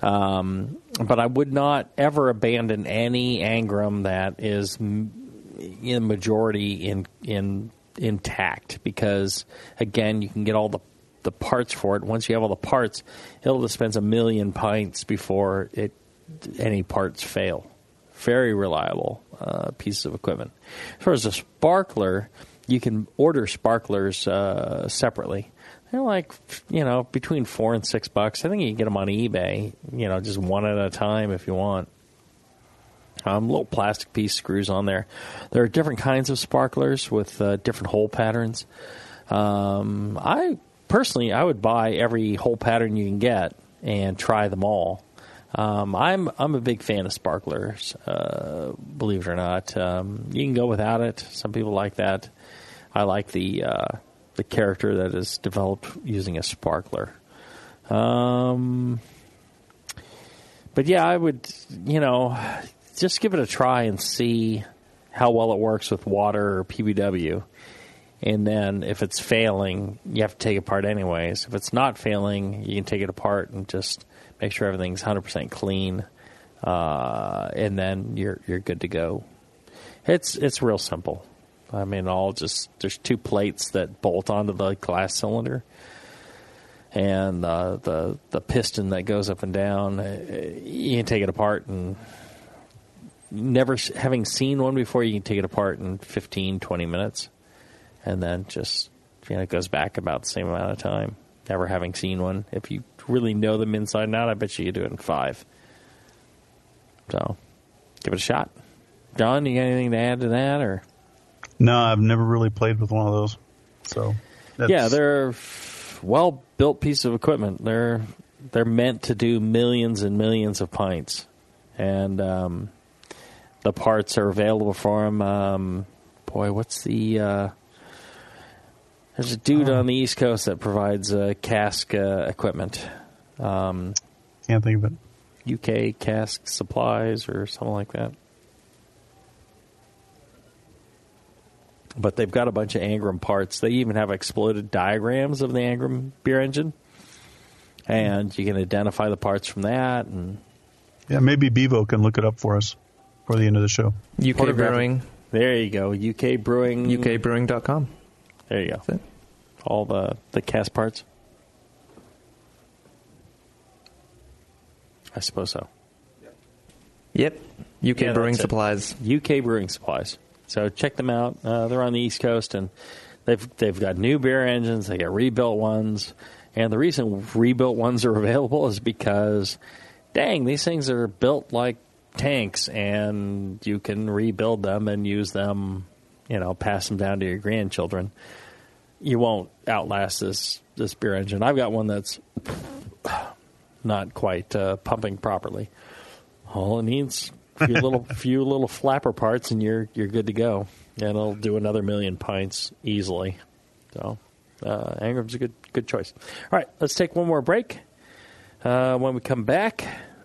Um, but I would not ever abandon any Angram that is in majority in in intact because again, you can get all the the parts for it. Once you have all the parts, it'll dispense a million pints before it any parts fail. Very reliable uh, piece of equipment. As far as a sparkler, you can order sparklers uh, separately. They're like you know between four and six bucks. I think you can get them on eBay. You know, just one at a time if you want. Um, little plastic piece screws on there. There are different kinds of sparklers with uh, different hole patterns. Um, I personally, I would buy every hole pattern you can get and try them all. Um, I'm I'm a big fan of sparklers. Uh, believe it or not, um, you can go without it. Some people like that. I like the uh, the character that is developed using a sparkler. Um, but yeah, I would you know just give it a try and see how well it works with water or PBW. And then if it's failing, you have to take it apart anyways. If it's not failing, you can take it apart and just make sure everything's 100% clean, uh, and then you're you're good to go. It's it's real simple. I mean, all just there's two plates that bolt onto the glass cylinder, and uh, the the piston that goes up and down. Uh, You can take it apart and never having seen one before, you can take it apart in 15, 20 minutes, and then just you know, it goes back about the same amount of time. Never having seen one, if you really know them inside and out, I bet you could do it in five. So, give it a shot. John, you got anything to add to that, or No, I've never really played with one of those. So that's, yeah, they're well built piece of equipment. They're they're meant to do millions and millions of pints, and um, the parts are available for them. Um, boy, what's the uh, there's a dude on the East Coast that provides uh, cask uh, equipment. Um, can't think of it. UK cask supplies or something like that. But they've got a bunch of Angram parts. They even have exploded diagrams of the Angram beer engine, and you can identify the parts from that. And Yeah, maybe Bevo can look it up for us for the end of the show. UK Photographic- Brewing, There you go. UK Brewing. ukbrewing.com. There you go. All the the cast parts. I suppose so. Yep. UK Yeah, Brewing. Supplies. UK Brewing Supplies. So check them out. Uh, they're on the East Coast, and they've they've got new beer engines. They got rebuilt ones, and the reason rebuilt ones are available is because, dang, these things are built like tanks, and you can rebuild them and use them. You know, pass them down to your grandchildren. You won't outlast this this beer engine. I've got one that's not quite uh, pumping properly. All it needs a few little few little flapper parts, and you're you're good to go. And it'll do another million pints easily. So, uh, Angram's a good good choice. All right, let's take one more break. Uh, when we come back,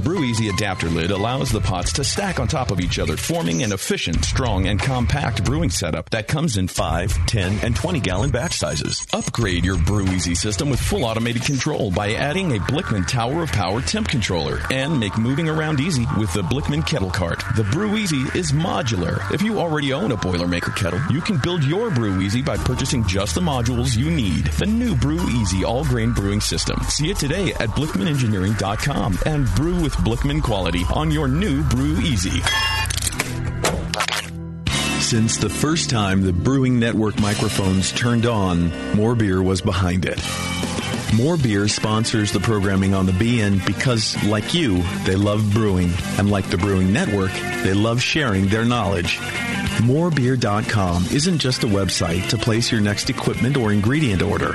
Brew Easy adapter lid allows the pots to stack on top of each other, forming an efficient, strong, and compact brewing setup that comes in 5, 10, and 20 gallon batch sizes. Upgrade your Brew Easy system with full automated control by adding a Blickman Tower of Power temp controller and make moving around easy with the Blickman Kettle Cart. The Brew Easy is modular. If you already own a Boilermaker kettle, you can build your Brew Easy by purchasing just the modules you need. The new Brew Easy all grain brewing system. See it today at BlickmanEngineering.com and brew with Blickman quality on your new Brew Easy. Since the first time the Brewing Network microphones turned on, More Beer was behind it. More Beer sponsors the programming on the BN because, like you, they love brewing. And like the Brewing Network, they love sharing their knowledge. Morebeer.com isn't just a website to place your next equipment or ingredient order.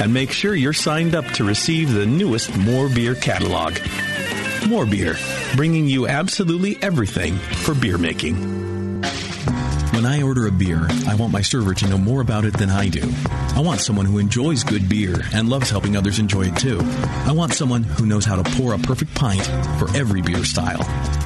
and make sure you're signed up to receive the newest More Beer catalog. More Beer, bringing you absolutely everything for beer making. When I order a beer, I want my server to know more about it than I do. I want someone who enjoys good beer and loves helping others enjoy it too. I want someone who knows how to pour a perfect pint for every beer style.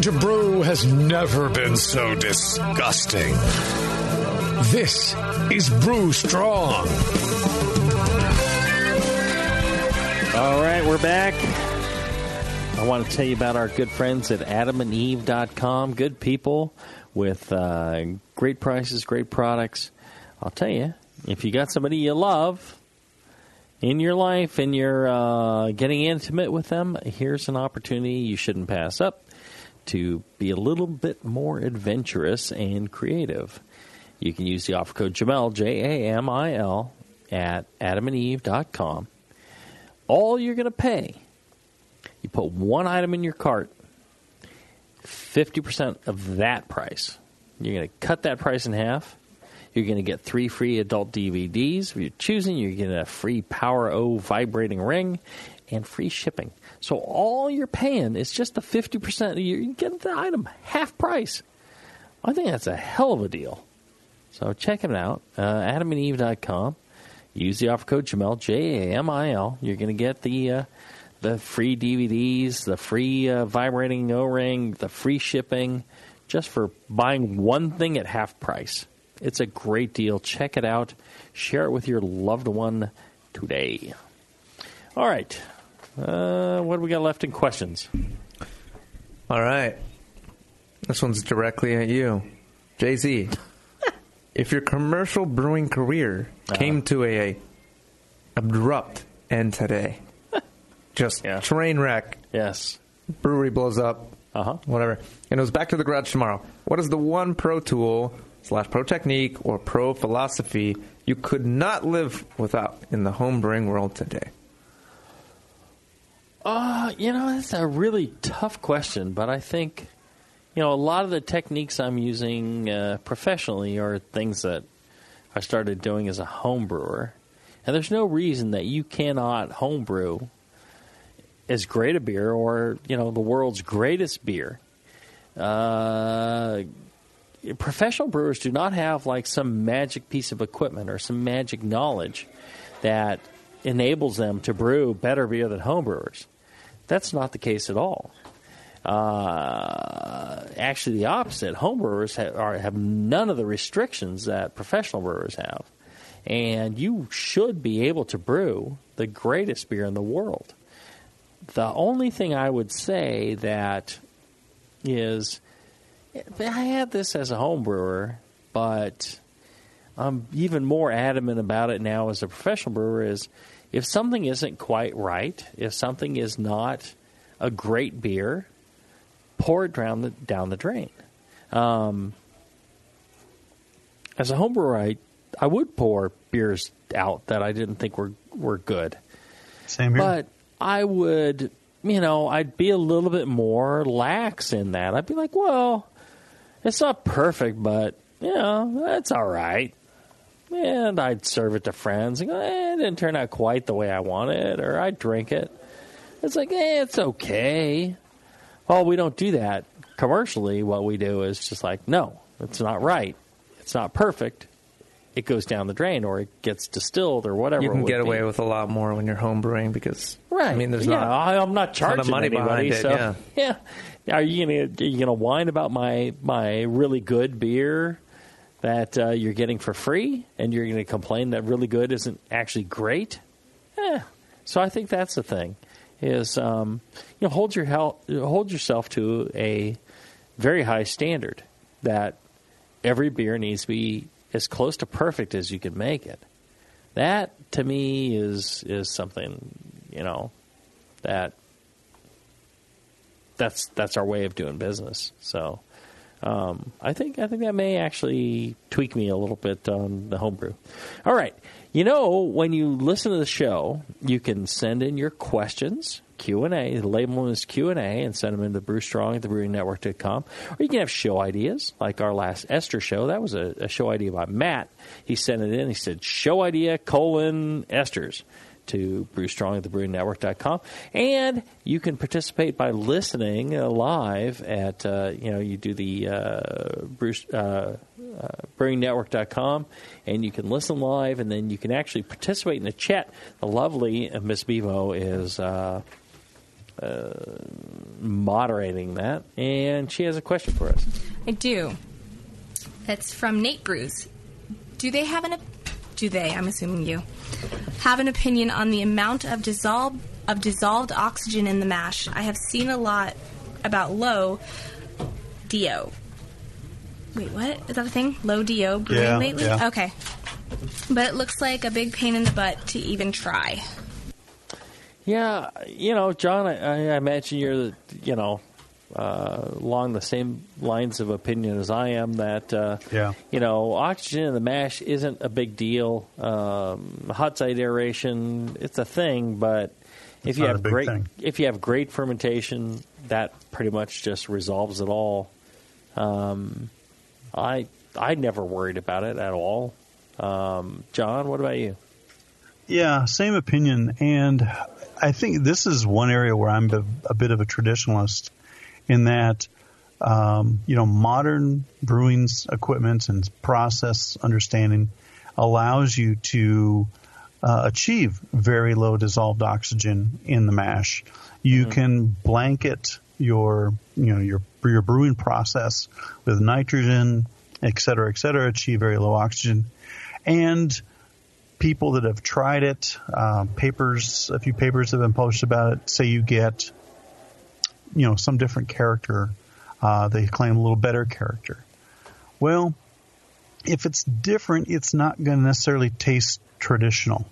To brew has never been so disgusting. This is Brew Strong. All right, we're back. I want to tell you about our good friends at adamandeve.com. Good people with uh, great prices, great products. I'll tell you, if you got somebody you love in your life and you're uh, getting intimate with them, here's an opportunity you shouldn't pass up to be a little bit more adventurous and creative. You can use the offer code Jamil, J A M I L, at adamandeve.com. All you're going to pay, you put one item in your cart, 50% of that price. You're going to cut that price in half. You're going to get three free adult DVDs. If you're choosing, you're getting a free Power O vibrating ring and free shipping. So all you're paying is just the 50%. You get the item half price. I think that's a hell of a deal. So check it out, uh, adamandeve.com. Use the offer code Jamil, J A M I L. You're going to get the uh, the free DVDs, the free uh, vibrating O ring, the free shipping, just for buying one thing at half price. It's a great deal. Check it out. Share it with your loved one today. All right. Uh, what do we got left in questions? All right. This one's directly at you. Jay Z. if your commercial brewing career came to a abrupt end today, just train wreck. Yes. Brewery blows up. Uh huh. Whatever. And it was back to the garage tomorrow. What is the one pro tool slash pro technique or pro philosophy you could not live without in the home brewing world today? Uh, you know, that's a really tough question, but I think, you know, a lot of the techniques I'm using uh, professionally are things that I started doing as a home brewer. And there's no reason that you cannot homebrew as great a beer or, you know, the world's greatest beer. Uh, professional brewers do not have like some magic piece of equipment or some magic knowledge that enables them to brew better beer than home brewers. That's not the case at all. Uh, actually, the opposite. Home brewers have, are, have none of the restrictions that professional brewers have. And you should be able to brew the greatest beer in the world. The only thing I would say that is I had this as a home brewer, but I'm even more adamant about it now as a professional brewer is if something isn't quite right, if something is not a great beer, pour it down the, down the drain. Um, as a homebrewer, I, I would pour beers out that I didn't think were, were good. Same here. But I would, you know, I'd be a little bit more lax in that. I'd be like, well, it's not perfect, but, you know, that's all right. And I'd serve it to friends and go, eh, it didn't turn out quite the way I wanted, or I'd drink it. It's like, eh, it's okay. Well, we don't do that commercially. What we do is just like, no, it's not right. It's not perfect. It goes down the drain, or it gets distilled, or whatever. You can get be. away with a lot more when you're home brewing because Right. I mean, there's yeah, not I, I'm not charging of money anybody. behind it. so yeah. yeah. Are you gonna are you gonna whine about my my really good beer that uh, you're getting for free, and you're gonna complain that really good isn't actually great? Eh. So I think that's the thing is um, you know hold your hel- hold yourself to a very high standard that every beer needs to be as close to perfect as you can make it. That to me is is something you know that that's that's our way of doing business. So um, I think I think that may actually tweak me a little bit on the homebrew. All right, you know when you listen to the show, you can send in your questions. Q and A, label them as Q and A, and send them into Brew Strong at thebrewingnetwork.com. Or you can have show ideas, like our last ester show. That was a, a show idea by Matt. He sent it in. He said, "Show idea colon esters." To brewstrong at thebrewingnetwork.com. And you can participate by listening uh, live at, uh, you know, you do the uh, Bruce, uh, uh, brewingnetwork.com and you can listen live and then you can actually participate in the chat. The lovely Miss Bevo is uh, uh, moderating that and she has a question for us. I do. It's from Nate Brews. Do they have an? Op- Do they? I'm assuming you have an opinion on the amount of dissolved of dissolved oxygen in the mash. I have seen a lot about low DO. Wait, what? Is that a thing? Low DO brewing Yeah, lately? yeah. Okay. But it looks like a big pain in the butt to even try. Yeah, you know, John, I, I imagine you're, the, you know, uh, along the same lines of opinion as I am that, uh, Yeah. you know, oxygen in the mash isn't a big deal. Um, hot side aeration, it's a thing, but if It's you have great, thing. if you have great fermentation, that pretty much just resolves it all. Um, I I never worried about it at all. Um, John, what about you? Yeah, same opinion. And I think this is one area where I'm a, a bit of a traditionalist in that, um, you know, modern brewing equipment and process understanding allows you to uh, achieve very low dissolved oxygen in the mash. You can blanket your, you know, your your brewing process with nitrogen, et cetera, et cetera, achieve very low oxygen. And people that have tried it, uh, papers, a few papers have been published about it, say you get, you know, some different character. Uh, they claim a little better character. Well, if it's different, it's not going to necessarily taste traditional.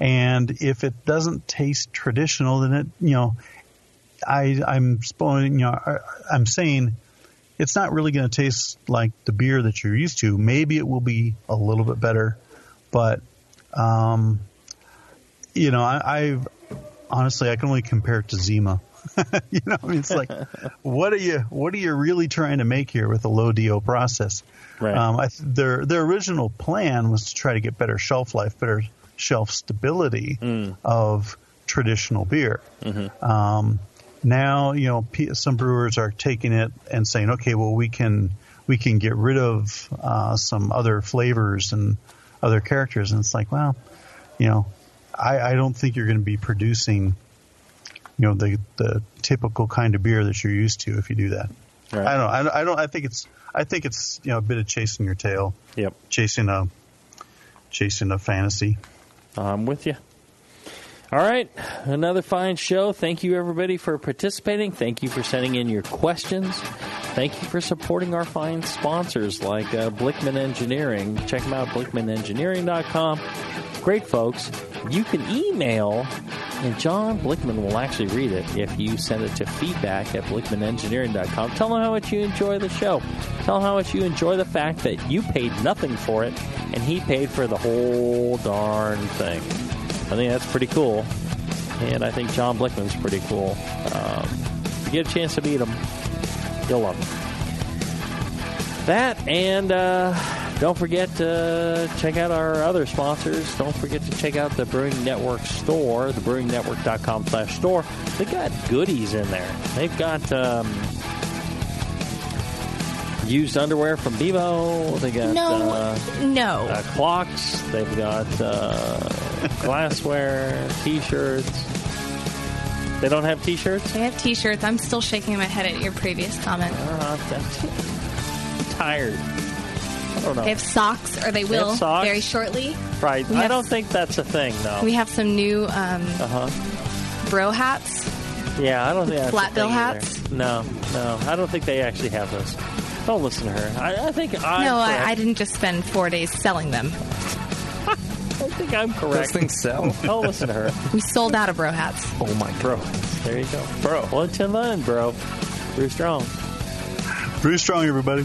And if it doesn't taste traditional, then it, you know, I, I'm, you know, I, I'm saying it's not really going to taste like the beer that you're used to. Maybe it will be a little bit better, but um, you know, I, I've honestly I can only compare it to Zima. you know, I mean, it's like, what are you what are you really trying to make here with a low DO process? Right. Um, I, their their original plan was to try to get better shelf life, better shelf stability of traditional beer. Um, now, you know, p- some brewers are taking it and saying, okay, well, we can we can get rid of uh, some other flavors and other characters, and it's like, well, you know, I, I don't think you're going to be producing, you know, the the typical kind of beer that you're used to if you do that. Right. I don't. I, don't- I don't. I think it's. I think it's you know a bit of chasing your tail. Yep. Chasing a chasing a fantasy. I'm with you. All right, another fine show. Thank you, everybody, for participating. Thank you for sending in your questions. Thank you for supporting our fine sponsors like uh, Blichmann Engineering. Check them out, blichmannengineering.com. Great folks. You can email, and John Blichmann will actually read it if you send it to feedback at blichmannengineering.com. Tell him how much you enjoy the show. Tell him how much you enjoy the fact that you paid nothing for it, and he paid for the whole darn thing. I think that's pretty cool. And I think John Blichmann's pretty cool. Um, if you get a chance to meet him, you'll love him. That and uh, don't forget to check out our other sponsors. Don't forget to check out the Brewing Network store, thebrewingnetwork.com slash store. They got goodies in there. They've got um, used underwear from Bebo. They got No, uh, no. uh, clocks. They've got uh, glassware, T-shirts. They don't have T-shirts. They have T-shirts. I'm still shaking my head at your previous comment. Uh, I'm tired. I don't know. They have socks, or they They will have socks? very shortly. right. we I have- don't think that's a thing. No. We have some new um, uh huh. bro hats. Yeah, I don't think that's Flat a bill thing either. hats? No, no, I don't think they actually have those. Don't listen to her. I, I think I'm no, I. I didn't just spend four days selling them. I think I'm correct. Those things sell. Don't listen to her. We sold out of bro hats. Oh my god. Bro, there you go. Bro. One to none, bro. Brew strong. Brew strong, everybody.